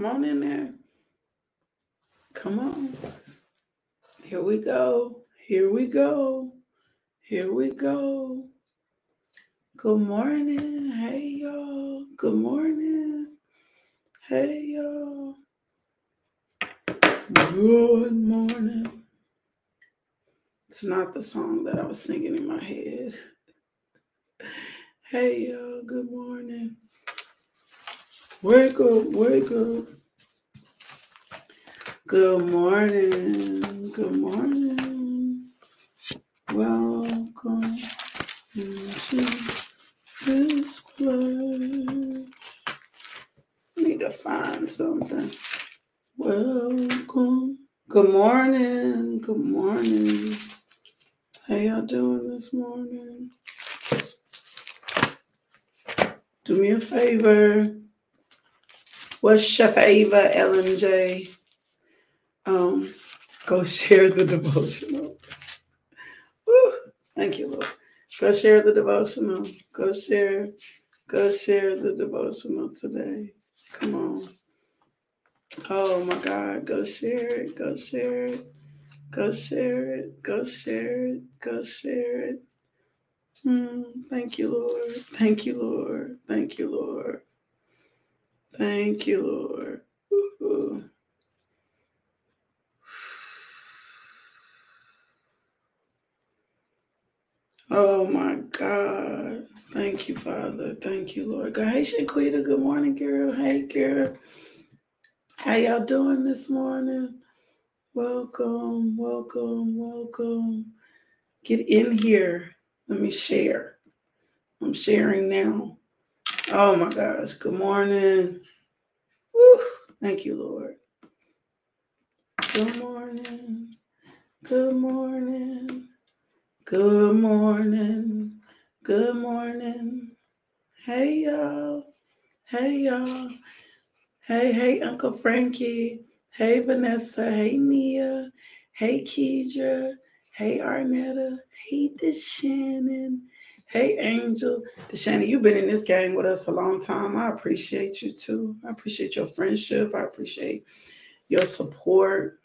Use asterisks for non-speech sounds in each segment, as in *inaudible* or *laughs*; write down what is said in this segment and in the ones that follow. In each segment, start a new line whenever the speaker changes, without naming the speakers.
Come on in there. Come on. Here we go. Here we go. Here we go. Good morning. Hey, y'all. Good morning. Hey, y'all. Good morning. It's not the song that I was singing in my head. Hey, y'all. Good morning. Wake up, wake up. Good morning, good morning. Welcome into this place. Need to find something. Welcome. Good morning, good morning. How y'all doing this morning? Do me a favor What's your favorite, LMJ? Um, go *laughs* share the devotional. Thank you, Lord. Go share the devotional. Go share, go share the devotional today. Come on. Oh my God. Go share it. Go share it. Go share it. Go share it. Go share it. Mm, thank you, Lord. Thank you, Lord. Thank you, Lord. Thank you, Lord. Ooh. Oh my God. Thank you, Father. Thank you, Lord. God, hey, Shaquita. Good morning, girl. Hey, girl. How y'all doing this morning? Welcome, welcome, welcome. Get in here. Let me share. I'm sharing now. Oh my gosh. Good morning. Woo. Thank you, Lord. Good morning. Good morning. Good morning. Good morning. Hey, y'all. Hey, y'all. Hey, hey, Uncle Frankie. Hey, Vanessa. Hey, Nia. Hey, Keidra. Hey, Arnetta. Hey, DeShannon. Hey, Angel. DeShannon, you've been in this game with us a long time. I appreciate you too. I appreciate your friendship. I appreciate your support.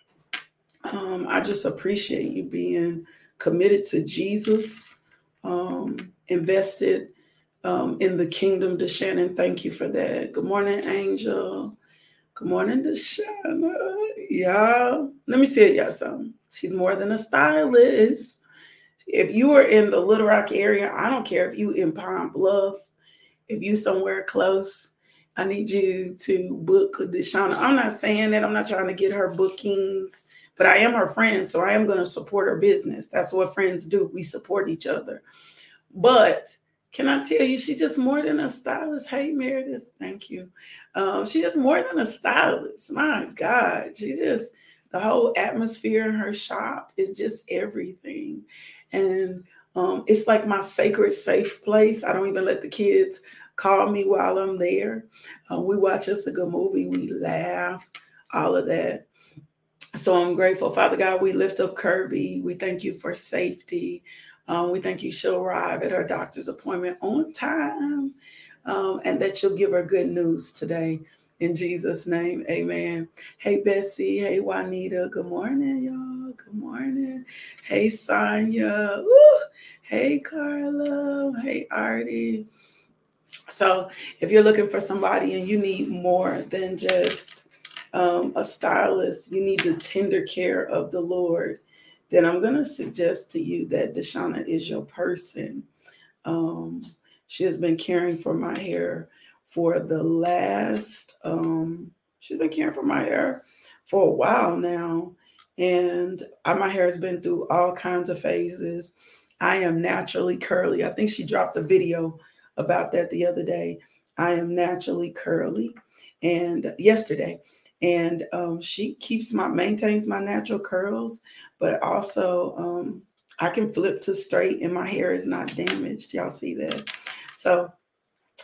Um, I just appreciate you being committed to Jesus, um, invested um, in the kingdom. DeShannon, thank you for that. Good morning, Angel. Good morning, DeShannon. Y'all, let me tell y'all something. She's more than a stylist. If you are in the Little Rock area, I don't care if you in Pine Bluff, if you somewhere close, I need you to book Deshauna. I'm not saying that I'm not trying to get her bookings, but I am her friend, so I am going to support her business. That's what friends do. We support each other. But can I tell you, she's just more than a stylist. Hey, Meredith, thank you. Um, she's just more than a stylist. My God, she just the whole atmosphere in her shop is just everything, and um, it's like my sacred safe place. I don't even let the kids call me while I'm there. Uh, we watch us a good movie, we laugh, all of that. So I'm grateful, Father God. We lift up Kirby. We thank you for safety. Um, we thank you she'll arrive at her doctor's appointment on time um, and that you'll give her good news today. In Jesus' name, amen. Hey, Bessie. Hey, Juanita. Good morning, y'all. Good morning. Hey, Sonia. Hey, Carla. Hey, Artie. So if you're looking for somebody and you need more than just um, a stylist, you need the tender care of the Lord, then I'm going to suggest to you that Deshauna is your person. Um, she has been caring for my hair for the last, um, she's been caring for my hair for a while now. And I, my hair has been through all kinds of phases. I am naturally curly. I think she dropped a video about that the other day. I am naturally curly and yesterday. And um, she keeps my maintains my natural curls, but also um, I can flip to straight and my hair is not damaged. Y'all see that? So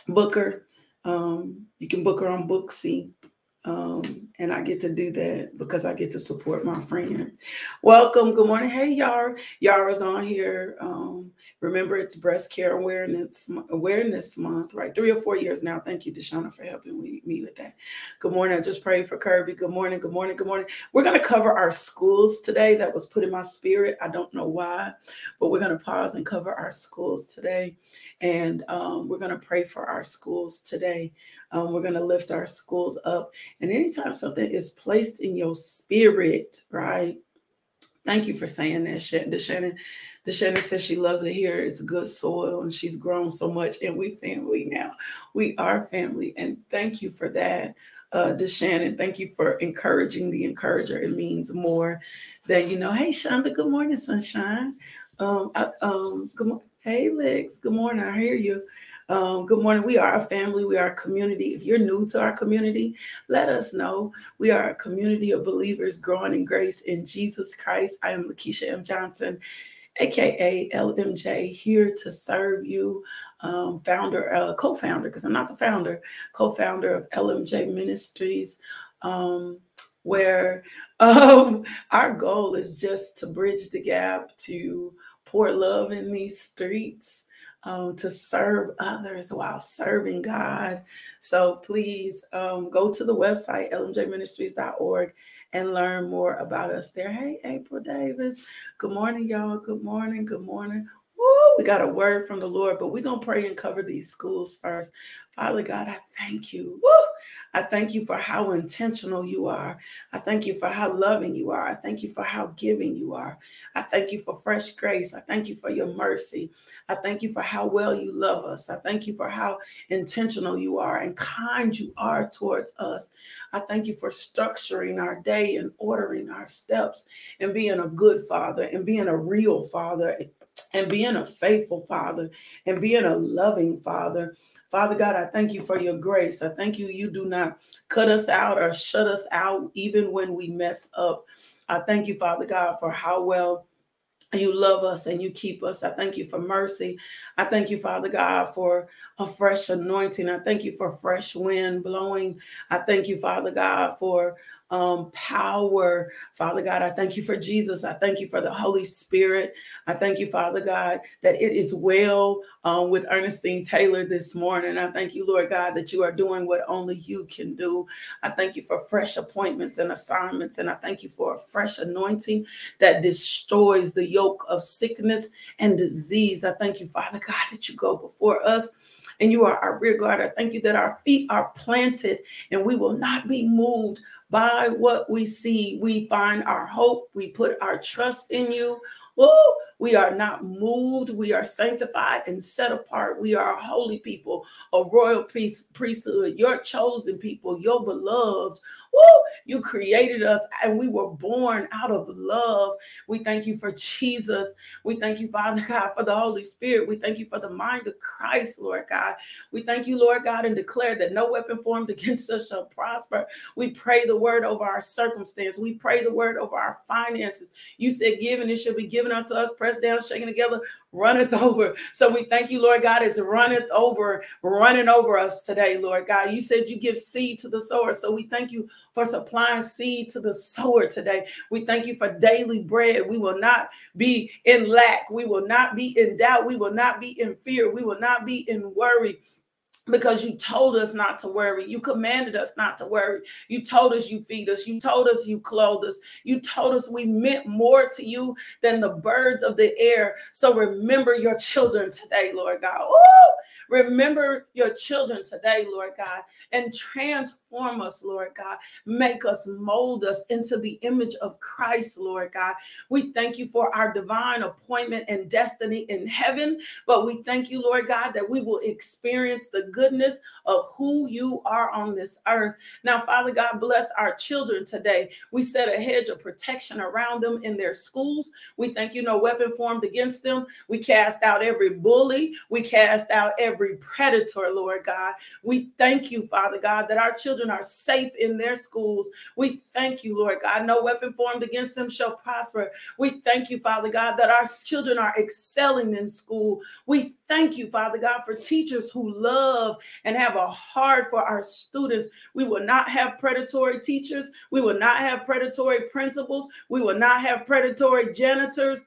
book her. Um, you can book her on Booksy. Um, and I get to do that because I get to support my friend. Welcome. Good morning. Hey, Yara. Yara's on here. Um, remember, it's Breast Care Awareness Awareness Month, right? Three or four years now. Thank you, Deshauna, for helping me, me with that. Good morning. I just prayed for Kirby. Good morning. Good morning. Good morning. We're going to cover our schools today. That was put in my spirit. I don't know why, but we're going to pause and cover our schools today. And um, we're going to pray for our schools today. Um, we're going to lift our schools up. And anytime something is placed in your spirit, right? Thank you for saying that, Shannon. DeShannon says she loves it here. It's good soil and she's grown so much. And we family now. We are family. And thank you for that, uh, Shannon. Thank you for encouraging the encourager. It means more than, you know, hey, Shonda, good morning, sunshine. Um, I, um, good morning. Hey, Lex, good morning. I hear you. Um, good morning. We are a family. We are a community. If you're new to our community, let us know. We are a community of believers growing in grace in Jesus Christ. I am Lakeisha M. Johnson, aka LMJ, here to serve you. Um, founder, uh, co-founder, because I'm not the founder, co-founder of LMJ Ministries. Um, where *laughs* um, our goal is just to bridge the gap to pour love in these streets um, to serve others while serving God. So please um, go to the website, lmjministries.org, and learn more about us there. Hey, April Davis. Good morning, y'all. Good morning. Good morning. Woo, we got a word from the Lord, but we're going to pray and cover these schools first. Father God, I thank you. Woo! I thank you for how intentional you are. I thank you for how loving you are. I thank you for how giving you are. I thank you for fresh grace. I thank you for your mercy. I thank you for how well you love us. I thank you for how intentional you are and kind you are towards us. I thank you for structuring our day and ordering our steps and being a good father and being a real father and being a faithful father and being a loving father. Father God, I thank you for your grace. I thank you, you do not cut us out or shut us out even when we mess up. I thank you, Father God, for how well you love us and you keep us. I thank you for mercy. I thank you, Father God, for a fresh anointing. I thank you for fresh wind blowing. I thank you, Father God, for um, power. Father God, I thank you for Jesus. I thank you for the Holy Spirit. I thank you, Father God, that it is well um, with Ernestine Taylor this morning. I thank you, Lord God, that you are doing what only you can do. I thank you for fresh appointments and assignments. And I thank you for a fresh anointing that destroys the yoke of sickness and disease. I thank you, Father God, that you go before us and you are our rear guard. I thank you that our feet are planted and we will not be moved by what we see. We find our hope. We put our trust in you. Oh, we are not moved. We are sanctified and set apart. We are a holy people, a royal priesthood, your chosen people, your beloved. Woo! You created us and we were born out of love. We thank you for Jesus. We thank you, Father God, for the Holy Spirit. We thank you for the mind of Christ, Lord God. We thank you, Lord God, and declare that no weapon formed against us shall prosper. We pray the word over our circumstance. We pray the word over our finances. You said, Given it shall be given unto us, pressed down, shaking together, runneth *laughs* over. So we thank you, Lord God, is runneth over, running over us today, Lord God. You said you give seed to the sower. So we thank you for supplying seed to the sower today. We thank you for daily bread. We will not be in lack. We will not be in doubt. We will not be in fear. We will not be in worry because you told us not to worry. You commanded us not to worry. You told us you feed us. You told us you clothe us. You told us we meant more to you than the birds of the air. So remember your children today, Lord God. Ooh, remember your children today, Lord God, and transform us, Lord God. Make us, mold us into the image of Christ, Lord God. We thank you for our divine appointment and destiny in heaven, but we thank you, Lord God, that we will experience the goodness of who you are on this earth. Now, Father God, bless our children today. We set a hedge of protection around them in their schools. We thank you, no weapon formed against them. We cast out every bully. We cast out every predator, Lord God. We thank you, Father God, that our children are safe in their schools. We thank you, Lord God. No weapon formed against them shall prosper. We thank you, Father God, that our children are excelling in school. We thank you, Father God, for teachers who love and have a heart for our students. We will not have predatory teachers. We will not have predatory principals. We will not have predatory janitors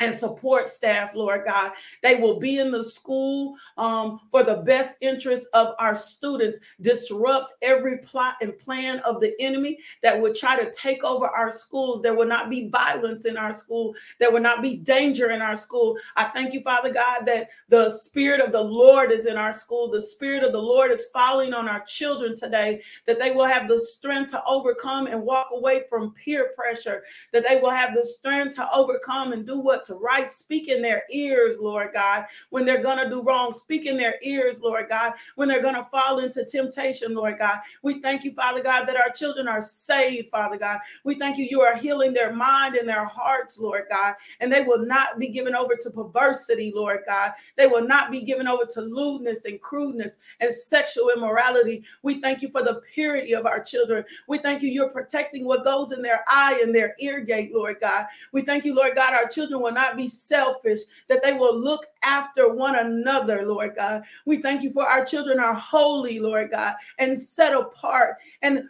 and support staff, Lord God. They will be in the school um, for the best interest of our students, disrupt every plot and plan of the enemy that would try to take over our schools. There will not be violence in our school. There will not be danger in our school. I thank you, Father God, that the Spirit of the Lord is in our school. The Spirit of the Lord is falling on our children today, that they will have the strength to overcome and walk away from peer pressure, that they will have the strength to overcome and do what to right. Speak in their ears, Lord God, when they're going to do wrong. Speak in their ears, Lord God, when they're going to fall into temptation, Lord God. We thank you, Father God, that our children are saved, Father God. We thank you, you are healing their mind and their hearts, Lord God, and they will not be given over to perversity, Lord God. They will not be given over to lewdness and crudeness and sexual immorality. We thank you for the purity of our children. We thank you, you're protecting what goes in their eye and their ear gate, Lord God. We thank you, Lord God, our children will not be selfish, that they will look after one another, Lord God. We thank you for our children are holy, Lord God, and set apart. And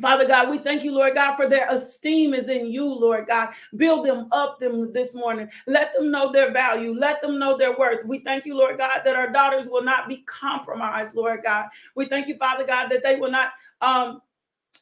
Father God, we thank you, Lord God, for their esteem is in you, Lord God. Build them up them this morning. Let them know their value. Let them know their worth. We thank you, Lord God, that our daughters will not be compromised, Lord God. We thank you, Father God, that they will not um,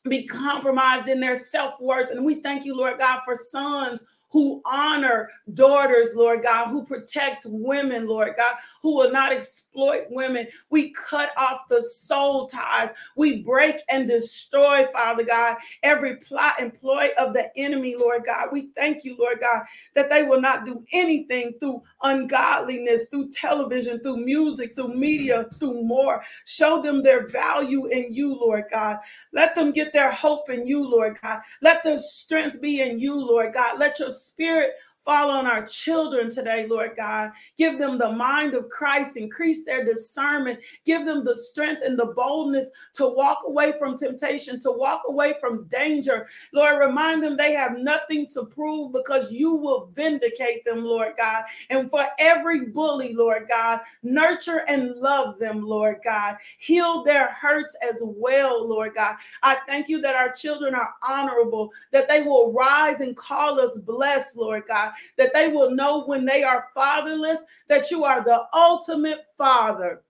be compromised in their self-worth. And we thank you, Lord God, for sons who honor daughters, Lord God, who protect women, Lord God, who will not exploit women. We cut off the soul ties. We break and destroy, Father God, every plot and ploy of the enemy, Lord God. We thank you, Lord God, that they will not do anything through ungodliness, through television, through music, through media, through more. Show them their value in you, Lord God. Let them get their hope in you, Lord God. Let their strength be in you, Lord God. Let your spirit Fall on our children today, Lord God. Give them the mind of Christ, increase their discernment, give them the strength and the boldness to walk away from temptation, to walk away from danger. Lord, remind them they have nothing to prove because you will vindicate them, Lord God. And for every bully, Lord God, nurture and love them, Lord God. Heal their hurts as well, Lord God. I thank you that our children are honorable, that they will rise and call us blessed, Lord God that they will know when they are fatherless that you are the ultimate father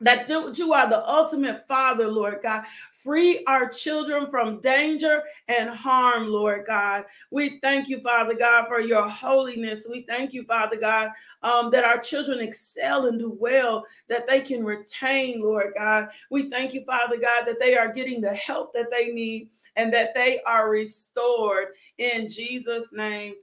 that you are the ultimate father, Lord God. Free our children from danger and harm, Lord God. We thank you, Father God, for your holiness. We thank you, Father God, um, that our children excel and do well, that they can retain, Lord God. We thank you, Father God, that they are getting the help that they need and that they are restored in Jesus' name.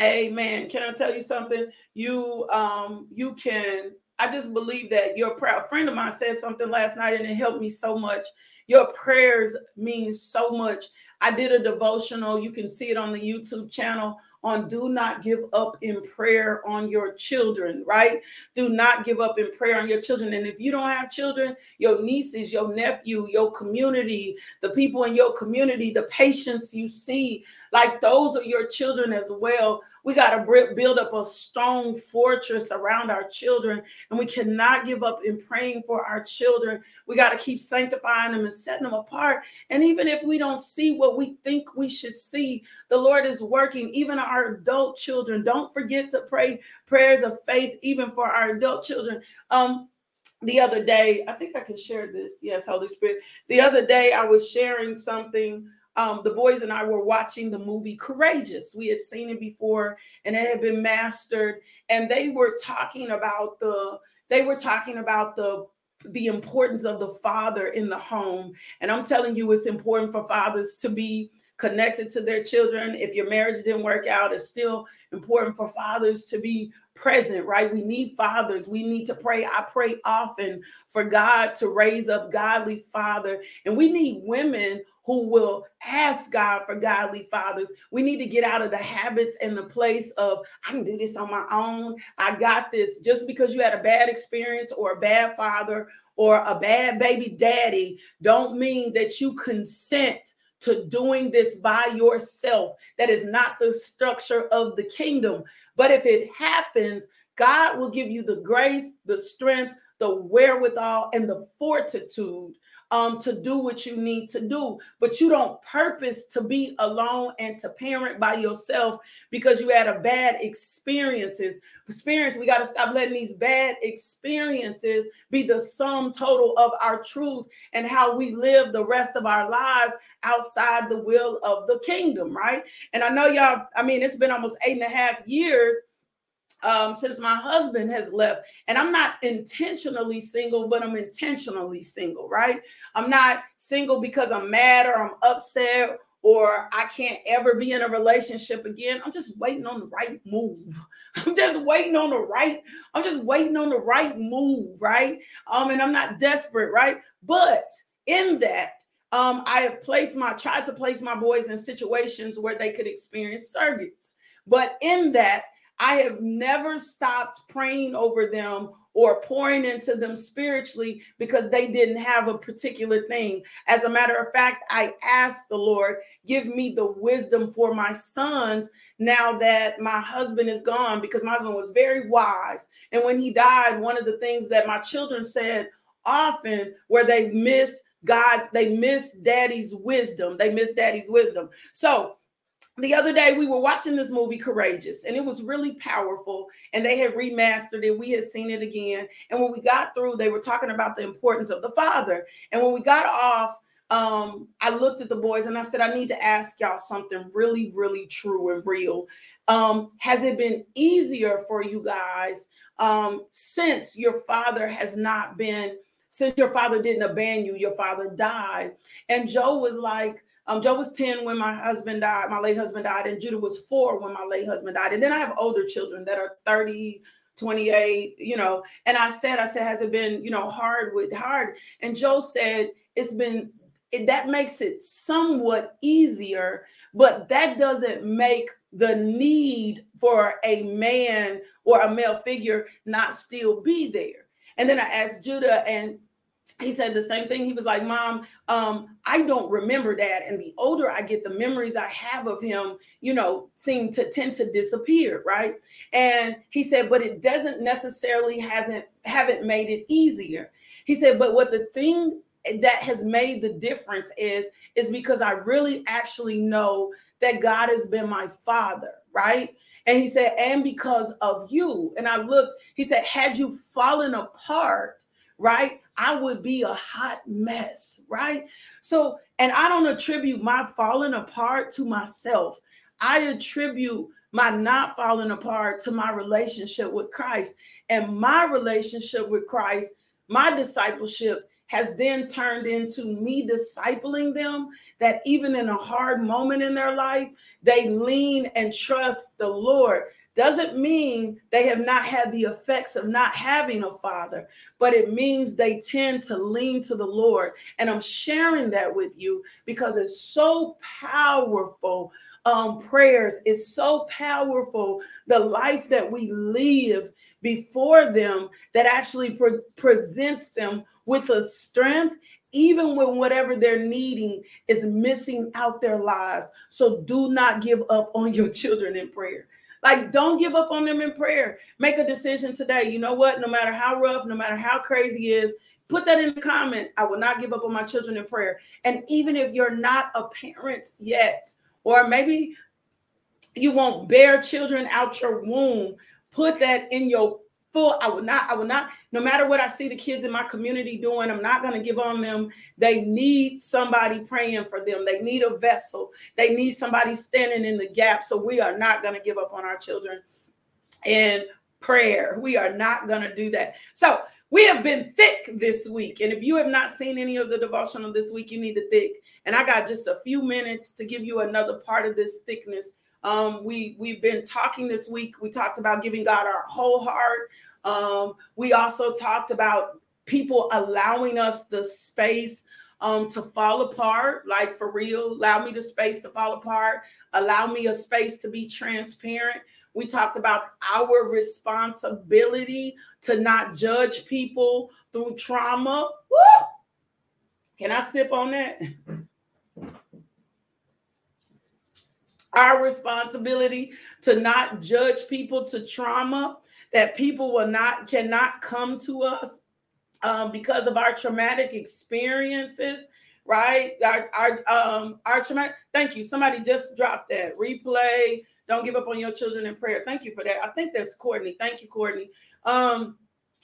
Amen. Can I tell you something? You um you can I just believe that your prayer. A friend of mine said something last night and it helped me so much. Your prayers mean so much. I did a devotional. You can see it on the YouTube channel on do not give up in prayer on your children, right? Do not give up in prayer on your children. And if you don't have children, your nieces, your nephew, your community, the people in your community, the patients you see, like those are your children as well. We got to build up a strong fortress around our children, and we cannot give up in praying for our children. We got to keep sanctifying them and setting them apart. And even if we don't see what we think we should see, the Lord is working. Even our adult children, don't forget to pray prayers of faith, even for our adult children. Um, the other day, I think I can share this. Yes, Holy Spirit. The other day, I was sharing something um, the boys and I were watching the movie Courageous. We had seen it before and it had been mastered. And they were talking about the, they were talking about the the importance of the father in the home. And I'm telling you, it's important for fathers to be connected to their children. If your marriage didn't work out, it's still important for fathers to be present, right? We need fathers. We need to pray. I pray often for God to raise up godly father. And we need women who will ask God for godly fathers. We need to get out of the habits and the place of, I can do this on my own. I got this. Just because you had a bad experience or a bad father or a bad baby daddy, don't mean that you consent to doing this by yourself. That is not the structure of the kingdom. But if it happens, God will give you the grace, the strength, the wherewithal, and the fortitude um, to do what you need to do. But you don't purpose to be alone and to parent by yourself because you had a bad experiences. Experience, we got to stop letting these bad experiences be the sum total of our truth and how we live the rest of our lives outside the will of the kingdom, right? And I know y'all, I mean, it's been almost eight and a half years um, since my husband has left. And I'm not intentionally single, but I'm intentionally single, right? I'm not single because I'm mad or I'm upset or I can't ever be in a relationship again. I'm just waiting on the right move. *laughs* I'm just waiting on the right, I'm just waiting on the right move, right? Um, and I'm not desperate, right? But in that, um, I have placed my tried to place my boys in situations where they could experience surrogates. But in that, I have never stopped praying over them or pouring into them spiritually because they didn't have a particular thing. As a matter of fact, I asked the Lord, give me the wisdom for my sons now that my husband is gone because my husband was very wise. And when he died, one of the things that my children said often where they miss God's, they miss daddy's wisdom. They miss daddy's wisdom. So the other day we were watching this movie courageous and it was really powerful and they had remastered it. We had seen it again and when we got through they were talking about the importance of the father. And when we got off um, i looked at the boys and i said i need to ask y'all something really really true and real. Um, has it been easier for you guys um, since your father has not been since your father didn't abandon you your father died? And joe was like um, Joe was 10 when my husband died, my late husband died, and Judah was four when my late husband died. And then I have older children that are 30, 28, you know. And I said, I said, has it been, you know, hard with hard? And Joe said, it's been, it, that makes it somewhat easier, but that doesn't make the need for a man or a male figure not still be there. And then I asked Judah, and he said the same thing. He was like, Mom, um, I don't remember that. And the older I get, the memories I have of him, you know, seem to tend to disappear, right? And he said, but it doesn't necessarily hasn't haven't made it easier. He said, but what the thing that has made the difference is is because I really actually know that God has been my father, right? And he said, and because of you. And I looked, he said, had you fallen apart, right? I would be a hot mess, right? So, and I don't attribute my falling apart to myself. I attribute my not falling apart to my relationship with Christ. And my relationship with Christ, my discipleship has then turned into me discipling them that even in a hard moment in their life, they lean and trust the Lord doesn't mean they have not had the effects of not having a father, but it means they tend to lean to the Lord. And I'm sharing that with you because it's so powerful. Um, prayers is so powerful. The life that we live before them that actually pre- presents them with a strength even when whatever they're needing is missing out their lives. So do not give up on your *laughs* children in prayer. Like, don't give up on them in prayer. Make a decision today. You know what? No matter how rough, no matter how crazy is, put that in the comment. I will not give up on my children in prayer. And even if you're not a parent yet, or maybe you won't bear children out your womb, put that in your full. I will not, I will not, no matter what I see the kids in my community doing, I'm not going to give on them. They need somebody praying for them. They need a vessel. They need somebody standing in the gap. So we are not going to give up on our children in prayer. We are not going to do that. So we have been thick this week. And if you have not seen any of the devotional this week, you need to thick. And I got just a few minutes to give you another part of this thickness Um, we we've been talking this week. We talked about giving God our whole heart. Um, we also talked about people allowing us the space um, to fall apart, like for real. Allow me the space to fall apart. Allow me a space to be transparent. We talked about our responsibility to not judge people through trauma. Woo! Can I sip on that? Our responsibility to not judge people to trauma, that people will not cannot come to us um, because of our traumatic experiences, right? Our, our um our traumatic. Thank you. Somebody just dropped that replay. Don't give up on your children in prayer. Thank you for that. I think that's Courtney. Thank you, Courtney. Um,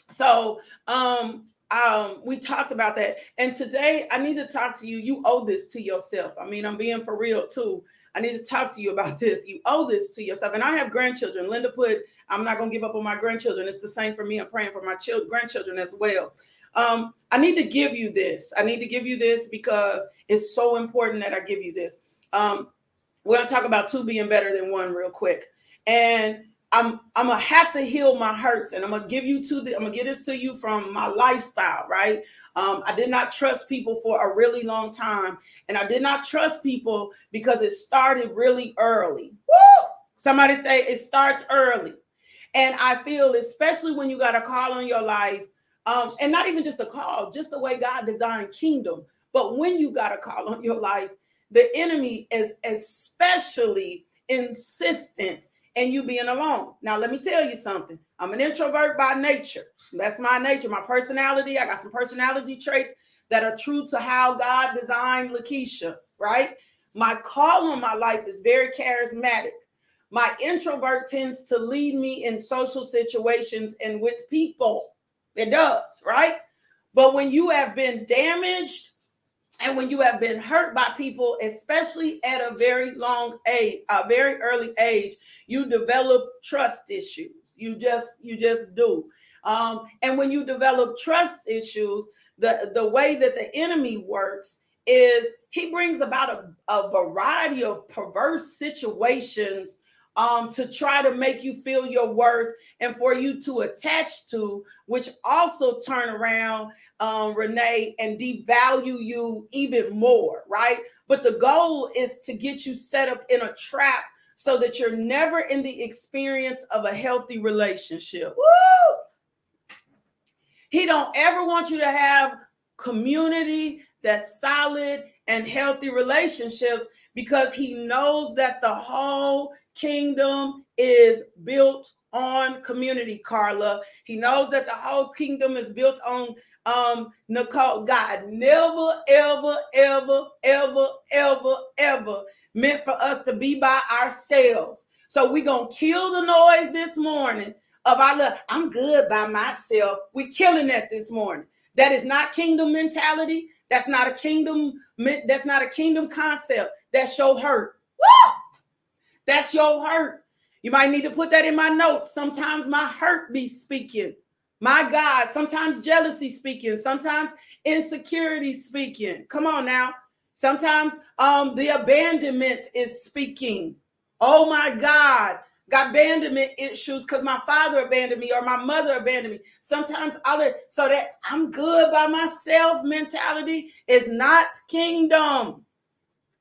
so um um we talked about that and today i need to talk to you you owe this to yourself i mean i'm being for real too i need to talk to you about *laughs* this. You owe this to yourself. And i have grandchildren. Linda put i'm not going to give up on my grandchildren. It's the same for me. I'm praying for my children grandchildren as well. Um i need to give you this. I need to give you this because it's so important that i give you this. Um we're going to talk about two being better than one real quick. And I'm I'm gonna have to heal my hurts, and I'm gonna give you to the I'm gonna get this to you from my lifestyle, right? Um, I did not trust people for a really long time, and I did not trust people because it started really early. Woo! Somebody say it starts early, and I feel especially when you got a call on your life, um, and not even just a call, just the way God designed kingdom. But when you got a call on your life, the enemy is especially insistent and you being alone. Now, let me tell you something. I'm an introvert by nature. That's my nature, my personality. I got some personality traits that are true to how God designed Lakeisha, right? My call on my life is very charismatic. My introvert tends to lead me in social situations and with people. It does, right? But when you have been damaged and when you have been hurt by people especially at a very long age a very early age you develop trust issues. You just you just do. Um, and when you develop trust issues the the way that the enemy works is he brings about a, a variety of perverse situations um, to try to make you feel your worth and for you to attach to, which also turn around um, Renee, and devalue you even more, right? But the goal is to get you set up in a trap so that you're never in the experience of a healthy relationship. Woo! He don't ever want you to have community that's solid and healthy relationships because he knows that the whole kingdom is built on community, Carla. He knows that the whole kingdom is built on um, Nicole, God never, ever, ever, ever, ever, ever meant for us to be by ourselves. So we're gonna kill the noise this morning of our love. I'm good by myself. We're killing that this morning. That is not kingdom mentality. That's not a kingdom, that's not a kingdom concept. That's your hurt. Woo! That's your hurt. You might need to put that in my notes. Sometimes my hurt be speaking. My God, sometimes jealousy speaking, sometimes insecurity speaking. Come on now. Sometimes um the abandonment is speaking. Oh my God. Got abandonment issues because my father abandoned me or my mother abandoned me. Sometimes other so that I'm good by myself mentality is not kingdom.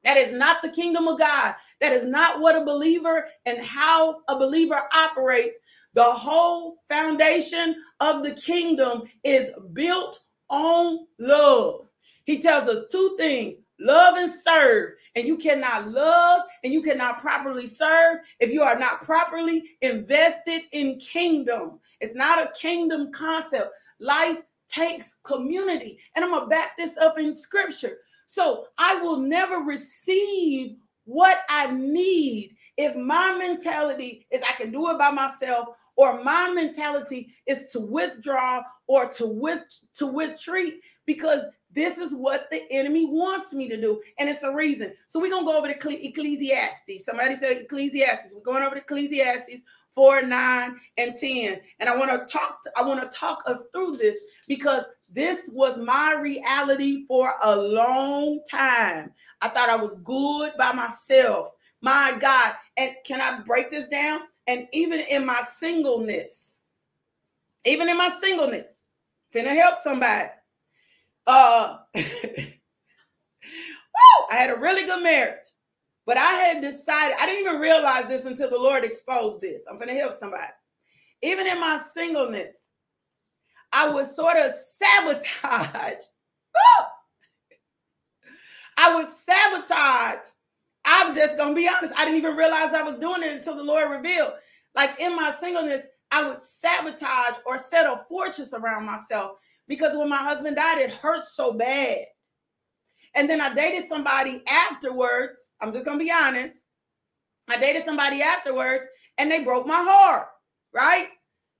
That is not the kingdom of God. That is not what a believer and how a believer operates. The whole foundation of the kingdom is built on love. He tells us two things love and serve. And you cannot love and you cannot properly serve if you are not properly invested in kingdom. It's not a kingdom concept. Life takes community. And I'm going to back this up in scripture. So I will never receive what I need if my mentality is I can do it by myself or my mentality is to withdraw or to with to retreat because this is what the enemy wants me to do. And it's a reason. So we're gonna go over to ecclesiastes. Somebody said ecclesiastes. We're going over to ecclesiastes 4 9 and 10 and i want to talk i want to talk us through this because this was my reality for a long time. I thought i was good by myself. My God. And can I break this down? And even in my singleness, even in my singleness, finna help somebody. Uh *laughs* Woo! I had a really good marriage. But I had decided, I didn't even realize this until the Lord exposed this. I'm to help somebody. Even in my singleness, I would sort of sabotage. *laughs* I would sabotage. I'm just to be honest. I didn't even realize I was doing it until the Lord revealed. Like in my singleness, I would sabotage or set a fortress around myself because when my husband died, it hurt so bad. And then I dated somebody afterwards. I'm just to be honest. I dated somebody afterwards and they broke my heart, right?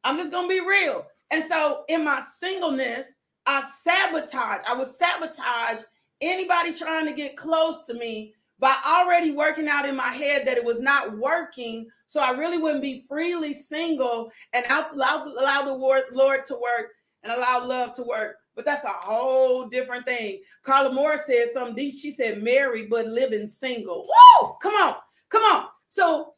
I'm just to be real. And so in my singleness, I sabotage, I would sabotage anybody trying to get close to me by already working out in my head that it was not working. So I really wouldn't be freely single and allow, allow the Lord to work and allow love to work but that's a whole different thing. Carla Moore said something deep. She said, married but living single. Woo! Come on, come on. So,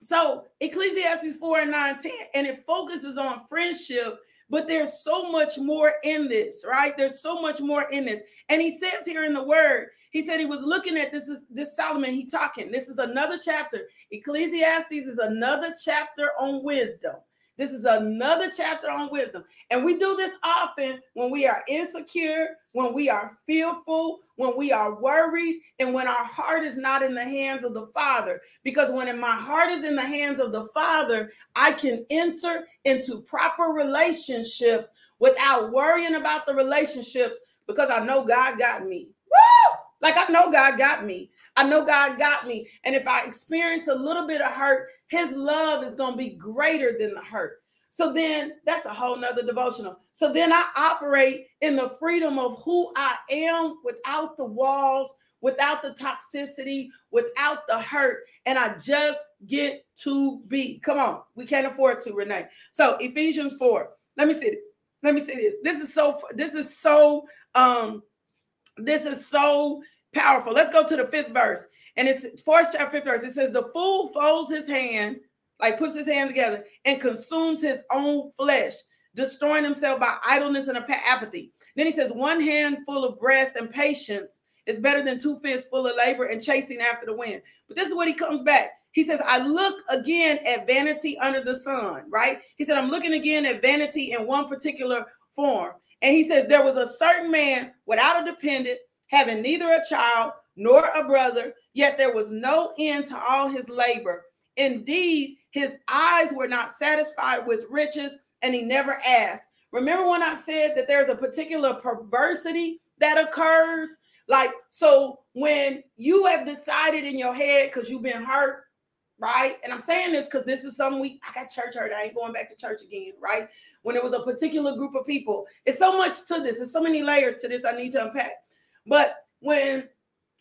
so Ecclesiastes 4 and 9, 10, and it focuses on friendship, but there's so much more in this, right? There's so much more in this. And he says here in the word, he said he was looking at this is this Solomon, he talking. This is another chapter. Ecclesiastes is another chapter on wisdom. This is another chapter on wisdom. And we do this often when we are insecure, when we are fearful, when we are worried, and when our heart is not in the hands of the Father. Because when my heart is in the hands of the Father, I can enter into proper relationships without worrying about the relationships because I know God got me. Like I know God got me. I know God got me. And if I experience a little bit of hurt, his love is going to be greater than the hurt. So then that's a whole nother devotional. So then I operate in the freedom of who I am without the walls, without the toxicity, without the hurt. And I just get to be. Come on, we can't afford to, Renee. So Ephesians 4. Let me see. Let me see this. This is so, this is so, um, this is so Powerful. Let's go to the fifth verse. And it's fourth chapter, fifth verse. It says, The fool folds his hand, like puts his hand together, and consumes his own flesh, destroying himself by idleness and apathy. Then he says, One hand full of rest and patience is better than two fists full of labor and chasing after the wind. But this is what he comes back. He says, I look again at vanity under the sun, right? He said, I'm looking again at vanity in one particular form. And he says, There was a certain man without a dependent having neither a child nor a brother, yet there was no end to all his labor. Indeed, his eyes were not satisfied with riches, and he never asked. Remember when I said that there's a particular perversity that occurs? Like, so when you have decided in your head because you've been hurt, right? And I'm saying this because this is something we, I got church hurt. I ain't going back to church again, right? When it was a particular group of people, it's so much to this. There's so many layers to this I need to unpack. But when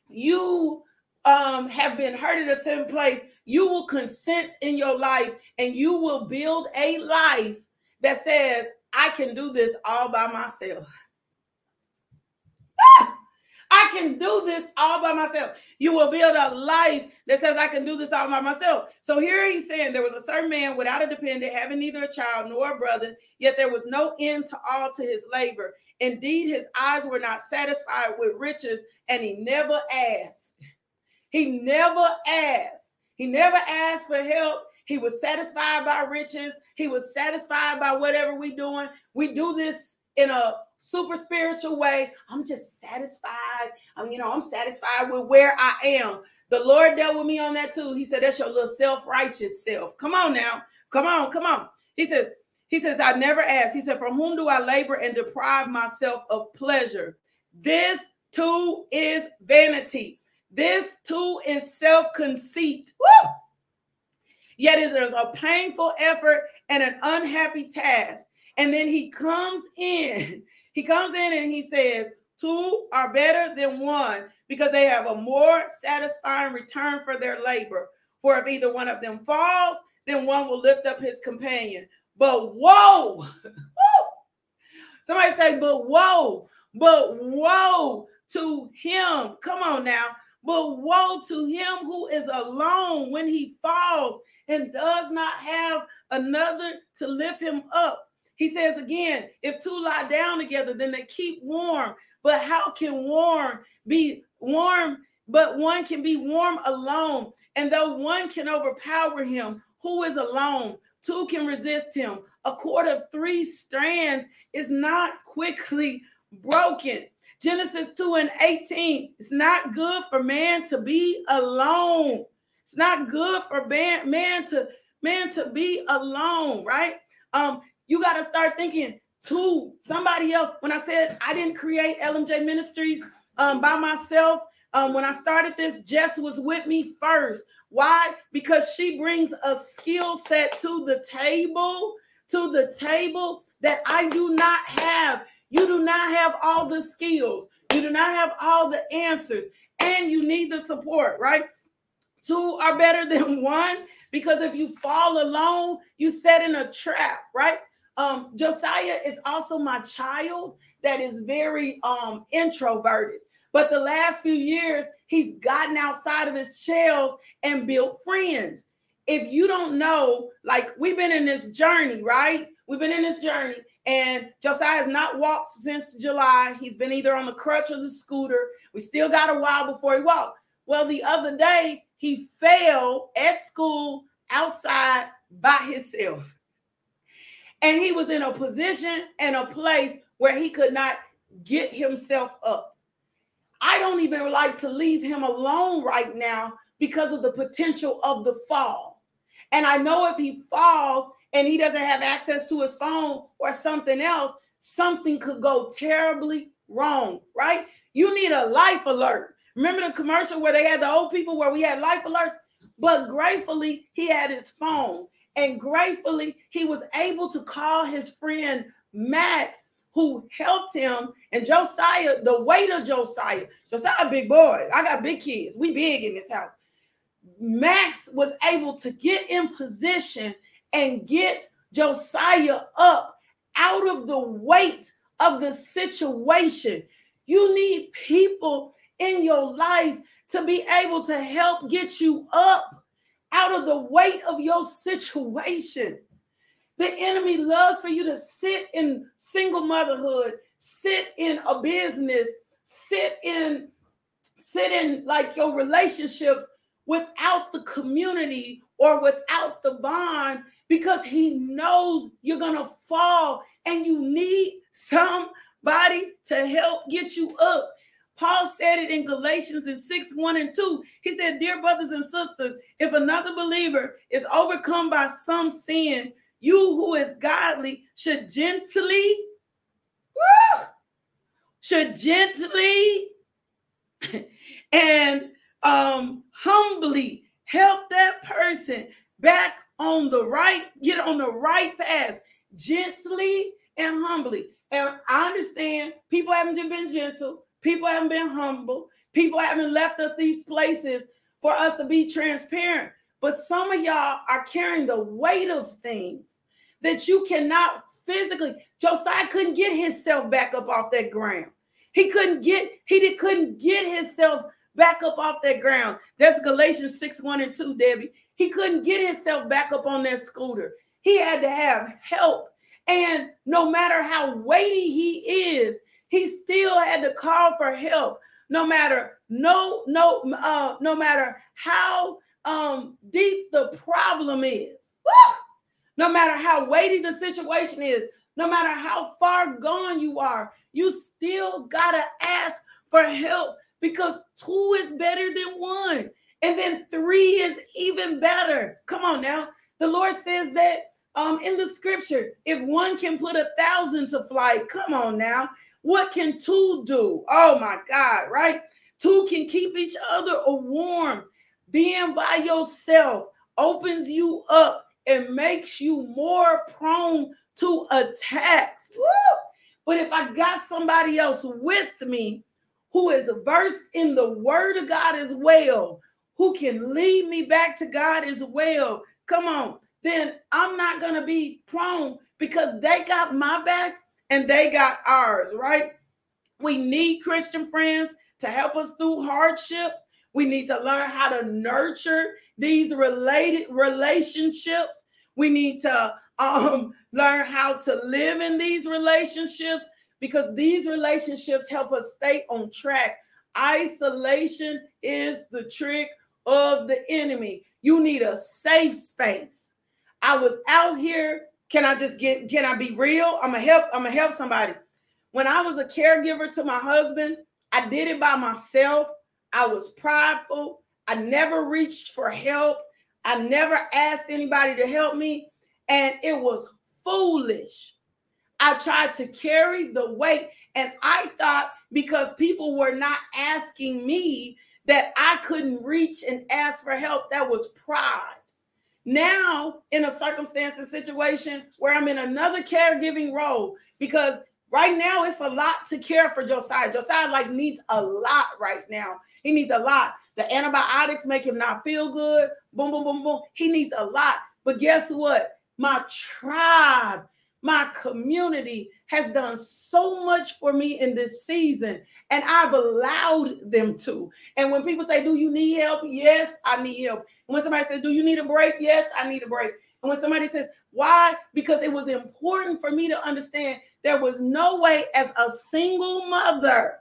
you um, have been hurt at a certain place, you will consent in your life and you will build a life that says, I can do this all by myself. I can do this all by myself. You will build a life that says, I can do this all by myself. So here he's saying there was a certain man without a dependent, having neither a child nor a brother, yet there was no end to all to his labor. Indeed, his eyes were not satisfied with riches, and he never asked. He never asked. He never asked for help. He was satisfied by riches. He was satisfied by whatever we doing. We do this in a super spiritual way. I'm just satisfied. I'm, you know, I'm satisfied with where I am. The Lord dealt with me on that too. He said, That's your little self-righteous self. Come on now. Come on, come on. He says, he says, I never asked. He said, From whom do I labor and deprive myself of pleasure? This too is vanity. This too is self conceit. Yet it is a painful effort and an unhappy task. And then he comes in, he comes in and he says, Two are better than one because they have a more satisfying return for their labor. For if either one of them falls, then one will lift up his companion. But whoa, *laughs* somebody say, but whoa, but whoa to him. Come on now. But woe to him who is alone when he falls and does not have another to lift him up. He says again, if two lie down together, then they keep warm. But how can warm be warm? But one can be warm alone. And though one can overpower him, who is alone? Two can resist him. A cord of three strands is not quickly broken. Genesis 2 and 18. It's not good for man to be alone. It's not good for man, man to man to be alone, right? Um, you got to start thinking to somebody else. When I said I didn't create LMJ Ministries um, by myself, um, when I started this, Jess was with me first. Why? Because she brings a skill set to the table, to the table that I do not have. You do not have all the skills. You do not have all the answers, and you need the support, right? Two are better than *laughs* one because if you fall alone, you set in a trap, right? Um, Josiah is also my child that is very um introverted. But the last few years, he's gotten outside of his shells and built friends. If you don't know, like we've been in this journey, right? We've been in this journey, and Josiah has not walked since July. He's been either on the crutch or the scooter. We still got a while before he walked. Well, the other day he fell at school outside by himself. And he was in a position and a place where he could not get himself up. I don't even like to leave him alone right now because of the potential of the fall. And I know if he falls, and he doesn't have access to his phone or something else, something could go terribly wrong, right? You need a life alert. Remember the commercial where they had the old people where we had life alerts? But gratefully, he had his phone. And gratefully, he was able to call his friend Max, who helped him. And Josiah, the weight of Josiah, Josiah, big boy. I got big kids. We big in this house. Max was able to get in position and get Josiah up out of the weight of the situation. You need people in your life to be able to help get you up out of the weight of your situation. The enemy loves for you to sit in single motherhood, sit in a business, sit in sit in like your relationships without the community or without the bond because he knows you're going to fall and you need somebody to help get you up. Paul said it in Galatians in 6 1 and 2. He said, Dear brothers and sisters, if another believer is overcome by some sin, you who is godly should gently, woo, should gently *laughs* and um, humbly help that person back on the right, get on the right path, gently and humbly. And I understand people haven't been gentle, people haven't been humble, people haven't left us these places for us to be transparent. But some of y'all are carrying the weight of things that you cannot physically. Josiah couldn't get himself back up off that ground. He couldn't get, he did, couldn't get himself back up off that ground. That's Galatians 6, 1 and 2, Debbie. He couldn't get himself back up on that scooter. He had to have help. And no matter how weighty he is, he still had to call for help. No matter no no uh, no matter how um, deep the problem is, Woo! no matter how weighty the situation is, no matter how far gone you are, you still gotta ask for help because two is better than one. And then three is even better. Come on now. The Lord says that um, in the scripture, if one can put a thousand to flight, come on now. What can two do? Oh my God, right? Two can keep each other warm. Being by yourself opens you up and makes you more prone to attacks. Woo! But if I got somebody else with me who is versed in the word of God as well, who can lead me back to God as well, come on, then I'm not going to be prone because they got my back and they got ours, right? We need Christian friends to help us through hardships. We need to learn how to nurture these related relationships. We need to um, learn how to live in these relationships because these relationships help us stay on track. Isolation is the trick of the enemy. You need a safe space. I was out here. Can I just get, can I be real? I'm gonna help, I'm gonna help somebody. When I was a caregiver to my husband, I did it by myself. I was prideful. I never reached for help. I never asked anybody to help me. And it was foolish. I tried to carry the weight. And I thought because people were not asking me that I couldn't reach and ask for help, that was pride. Now, in a circumstance and situation where I'm in another caregiving role, because right now it's a lot to care for Josiah. Josiah like needs a lot right now. He needs a lot. The antibiotics make him not feel good. Boom, boom, boom, boom. He needs a lot. But guess what? My tribe, my community has done so much for me in this season, and I've allowed them to. And when people say, Do you need help? Yes, I need help. And when somebody says, Do you need a break? Yes, I need a break. And when somebody says, Why? Because it was important for me to understand there was no way, as a single mother,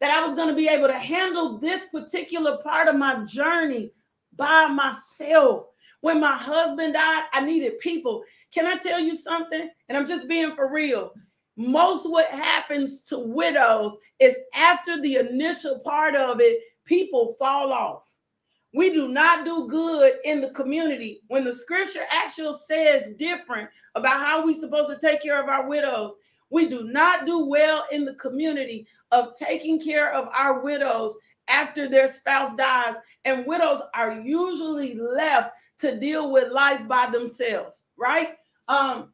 that I was going to be able to handle this particular part of my journey by myself. When my husband died, I needed people. Can I tell you something? And I'm just being for real. Most what happens to widows is after the initial part of it, people fall off. We do not do good in the community when the scripture actually says different about how we're supposed to take care of our widows. We do not do well in the community of taking care of our widows after their spouse dies. And widows are usually left to deal with life by themselves, right? Um,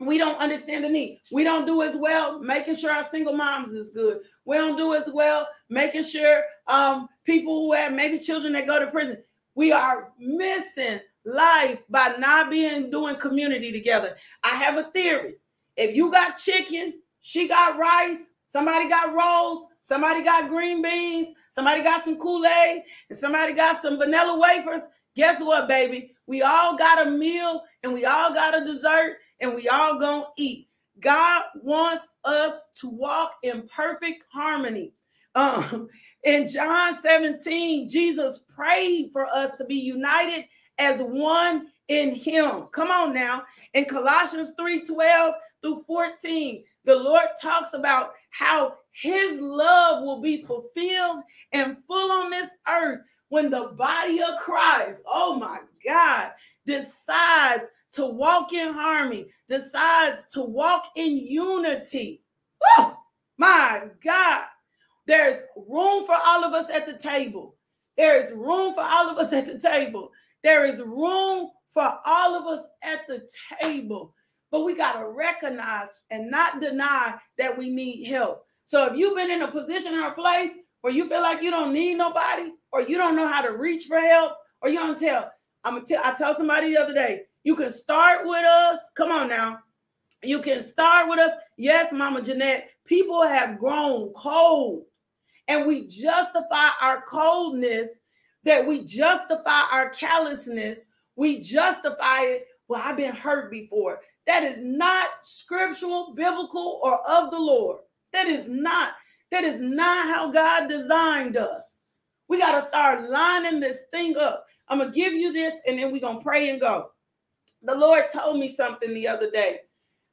we don't understand the need. We don't do as well making sure our single moms is good. We don't do as well making sure um, people who have maybe children that go to prison. We are missing life by not being doing community together. I have a theory. If you got chicken, she got rice, somebody got rolls, somebody got green beans, somebody got some Kool-Aid, and somebody got some vanilla wafers. Guess what, baby? We all got a meal and we all got a dessert and we all gonna eat. God wants us to walk in perfect harmony. Um, *laughs* in John 17, Jesus prayed for us to be united as one in Him. Come on now. In Colossians 3 12 through 14, the Lord talks about how His love will be fulfilled and full on this earth when the body of Christ, oh my God, decides to walk in harmony, decides to walk in unity. Oh my God. There's room for all of us at the table. There is room for all of us at the table. There is room for all of us at the table. But we got to recognize and not deny that we need help. So if you've been in a position or a place where you feel like you don't need nobody, or you don't know how to reach for help, or you don't tell, I'm gonna tell I tell somebody the other day, you can start with us. Come on now. You can start with us. Yes, Mama Jeanette, people have grown cold, and we justify our coldness, that we justify our callousness, we justify it. Well, I've been hurt before. That is not scriptural, biblical, or of the Lord. That is not. That is not how God designed us. We got to start lining this thing up. I'm going to give you this and then we're going to pray and go. The Lord told me something the other day.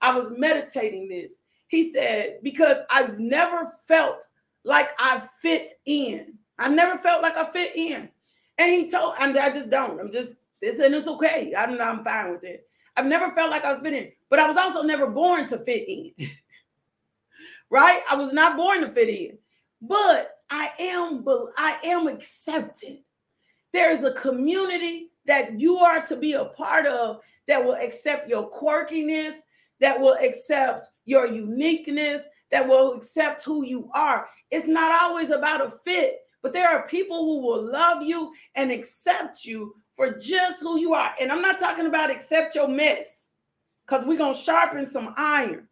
I was meditating this. He said, because I've never felt like I fit in. I've never felt like I fit in. And he told, I, I just don't. I'm just, this and it's okay. I'm, I'm fine with it. I've never felt like I was fitting, but I was also never born to fit in. *laughs* right? I was not born to fit in, but I am, I am accepted. There is a community that you are to be a part of that will accept your quirkiness, that will accept your uniqueness, that will accept who you are. It's not always about a fit, but there are people who will love you and accept you for just who you are. And I'm not talking about accept your mess, because we're going to sharpen some iron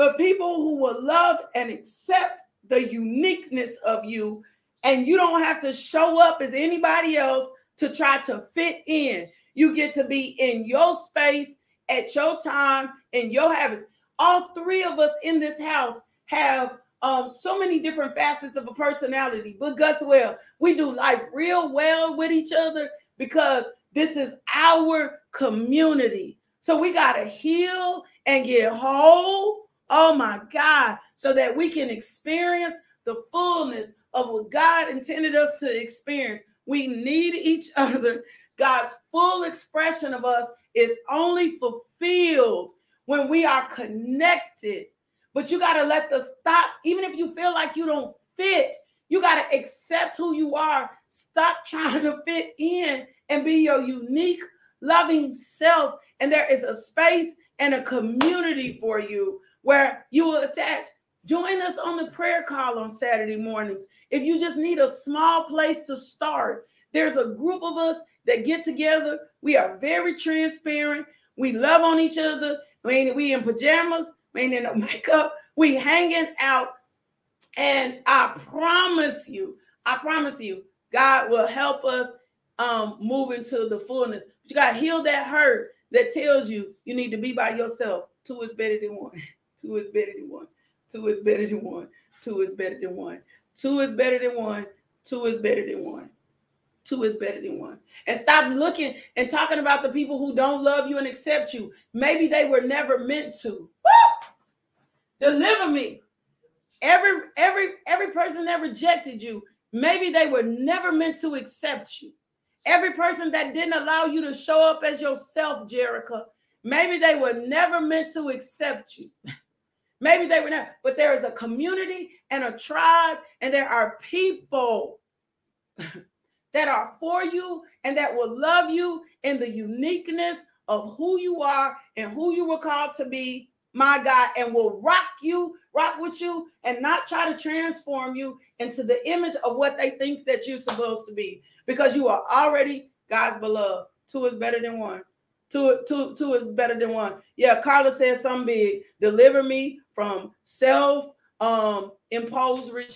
but people who will love and accept the uniqueness of you And you don't have to show up as anybody else to try to fit in. You get to be in your space at your time in your habits. All three of us in this house have um, so many different facets of a personality. But guess well, We do life real well with each other because this is our community. So we got to heal and get whole. Oh my God. So that we can experience the fullness of what God intended us to experience. We need each *laughs* other. God's full expression of us is only fulfilled when we are connected. But you got to let the stops, even if you feel like you don't fit, you got to accept who you are. Stop *laughs* trying to fit in and be your unique, loving self. And there is a space and a community for you where you will attach. Join us on the prayer call on Saturday mornings. If you just need a small place to start, there's a group of us that get together. We are very transparent. We love on each other. We, ain't we in pajamas, we ain't in no *laughs* makeup. We hanging out. And I promise you, I promise you, God will help us um, move into the fullness. But you got to heal that hurt that tells you you need to be by yourself. Two is better than one. *laughs* Two is better than one. Two is better than one. Two is better than one. Two is better than one. Two is better than one. Two is better than one. And stop looking and talking about the people who don't love you and accept you. Maybe they were never meant to. Woo! Deliver me. Every every every person that rejected you, maybe they were never meant to accept you. Every person that didn't allow you to show up as yourself, Jerica, maybe they were never meant to accept you. *laughs* maybe they were never, but there is a community and a tribe, and there are people *laughs* that are for you and that will love you in the uniqueness of who you are and who you were called to be, my God, and will rock you, rock with you, and not try to transform you into the image of what they think that you're supposed to be because you are already God's beloved. Two is better than one. Two, two, two is better than one. Yeah, Carla said something big. Deliver me from self um imposed re-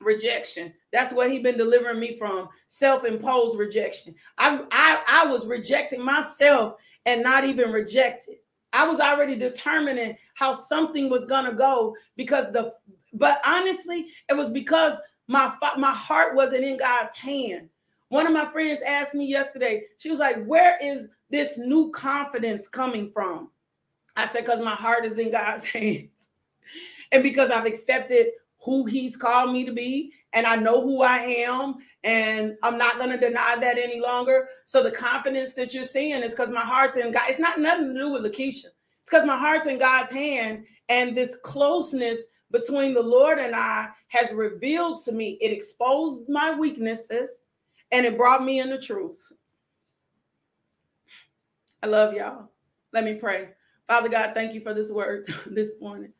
rejection. That's what he been delivering me from self-imposed rejection. I, I I was rejecting myself and not even rejected. I was already determining how something was gonna go because the but honestly, it was because my my heart wasn't in God's hand. One of my friends asked me yesterday, she was like, Where is this new confidence coming from? I said, Because my heart is in God's *laughs* hands. And because I've accepted who He's called me to be, and I know who I am, and I'm not going to deny that any longer. So the confidence that you're seeing is because my heart's in God. It's not nothing to do with Lakeisha. It's because my heart's in God's hand, and this closeness between the Lord and I has revealed to me. It exposed my weaknesses and it brought me in the truth. I love y'all. Let me pray. Father God, thank you for this word *laughs* this morning.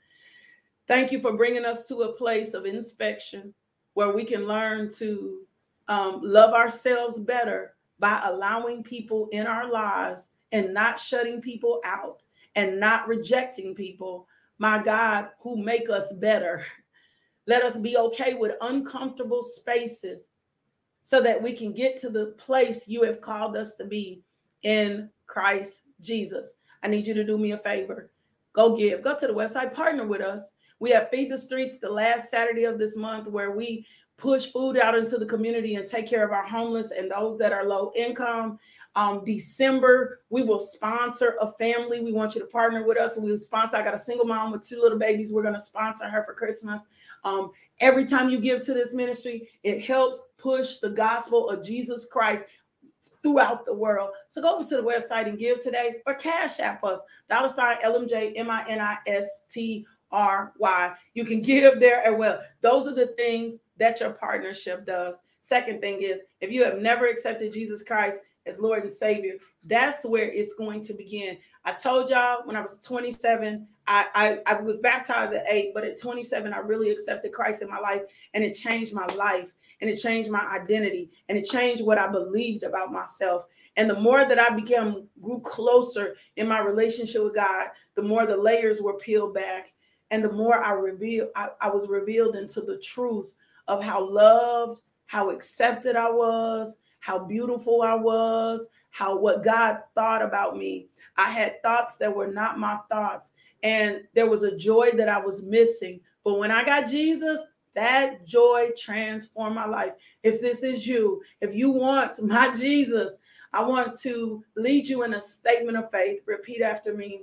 Thank you for bringing us to a place of inspection where we can learn to um, love ourselves better by allowing people in our lives and not shutting people out and not rejecting people, my God, who make us better. *laughs* Let us be okay with uncomfortable spaces so that we can get to the place you have called us to be in Christ Jesus. I need you to do me a favor. Go give. Go to the website, partner with us. We have Feed the Streets the last Saturday of this month where we push food out into the community and take care of our homeless and those that are low income. Um, December, we will sponsor a family. We want you to partner with us. We will sponsor. I got a single mom with two little babies. We're going to sponsor her for Christmas. Um, every time you give to this ministry, it helps push the gospel of Jesus Christ throughout the world. So go over to the website and give today or cash app us. Dollar sign LMJ M I N I S T R Y. You can give there as well. Those are the things that your partnership does. Second thing is if you have never accepted Jesus Christ as Lord and Savior, that's where it's going to begin. I told y'all when I was 27, I, I, I was baptized at eight, but at 27, I really accepted Christ in my life and it changed my life and it changed my identity and it changed what I believed about myself. And the more that I became grew closer in my relationship with God, the more the layers were peeled back and the more I revealed I, I was revealed into the truth of how loved, how accepted I was, how beautiful I was, how what God thought about me. I had thoughts that were not my thoughts, and there was a joy that I was missing. But when I got Jesus, that joy transformed my life. If this is you, if you want *laughs* my Jesus, I want to lead you in a statement of faith. Repeat after me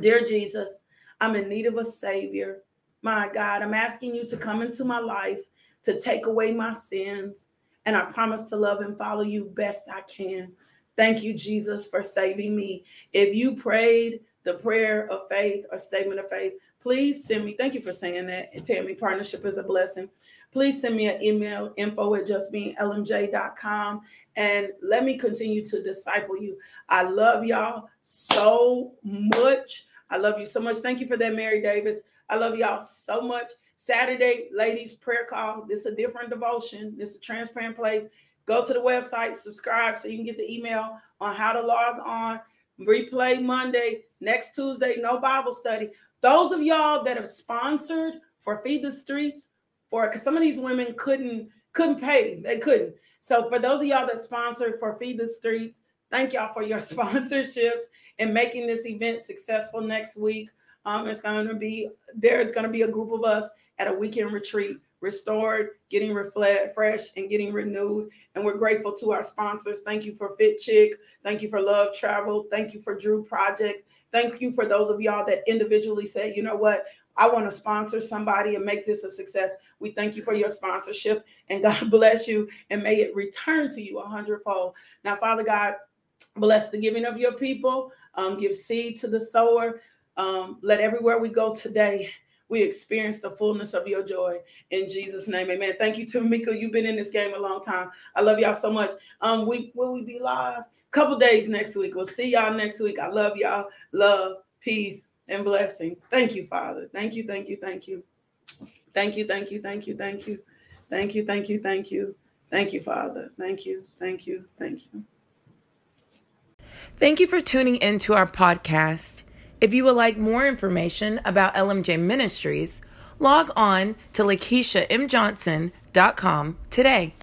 Dear Jesus, I'm in need of a Savior. My God, I'm asking you to come into my life to take away my sins. And I promise to love and follow you best I can. Thank you, Jesus, for saving me. If you prayed the prayer of faith or statement of faith, please send me. Thank you for saying that. Tammy, partnership is a blessing. Please send me an email, info at justbeinglmj.com, and let me continue to disciple you. I love y'all so much. I love you so much. Thank you for that, Mary Davis. I love y'all so much. Saturday, ladies, prayer call. This is a different devotion. This is a transparent place. Go to the website, subscribe so you can get the email on how to log on. Replay Monday, next Tuesday, no Bible study. Those of y'all that have sponsored for Feed the Streets, for because some of these women couldn't couldn't pay, they couldn't. So for those of y'all that sponsored for Feed the Streets, thank y'all for your *laughs* sponsorships and making this event successful next week. Um, it's going to be there's going to be a group of us at a weekend retreat, restored, getting reflect, fresh, and getting renewed. And we're grateful to our sponsors. Thank you for Fit Chick. Thank you for Love Travel. Thank you for Drew Projects. Thank you for those of y'all that individually said, you know what, I want to sponsor somebody and make this a success. We thank you for your sponsorship and *laughs* God bless you and may it return to you a hundredfold. Now, Father God, bless the giving of your people. Um, give seed to the sower. Um, let everywhere we go today, we experience the fullness of your joy in Jesus' name. Amen. Thank you, Tamika. You've been in this game a long time. I love y'all so much. Um, we will we be live? Couple days next week. We'll see y'all next week. I love y'all. Love, peace, and blessings. Thank you, Father. Thank you, thank you, thank you. Thank you, thank you, thank you, thank you. Thank you, thank you, thank you. Thank you, Father. Thank you, thank you, thank you.
Thank you for tuning into our podcast. If you would like more information about LMJ Ministries, log on to LakeishaMJohnson.com today.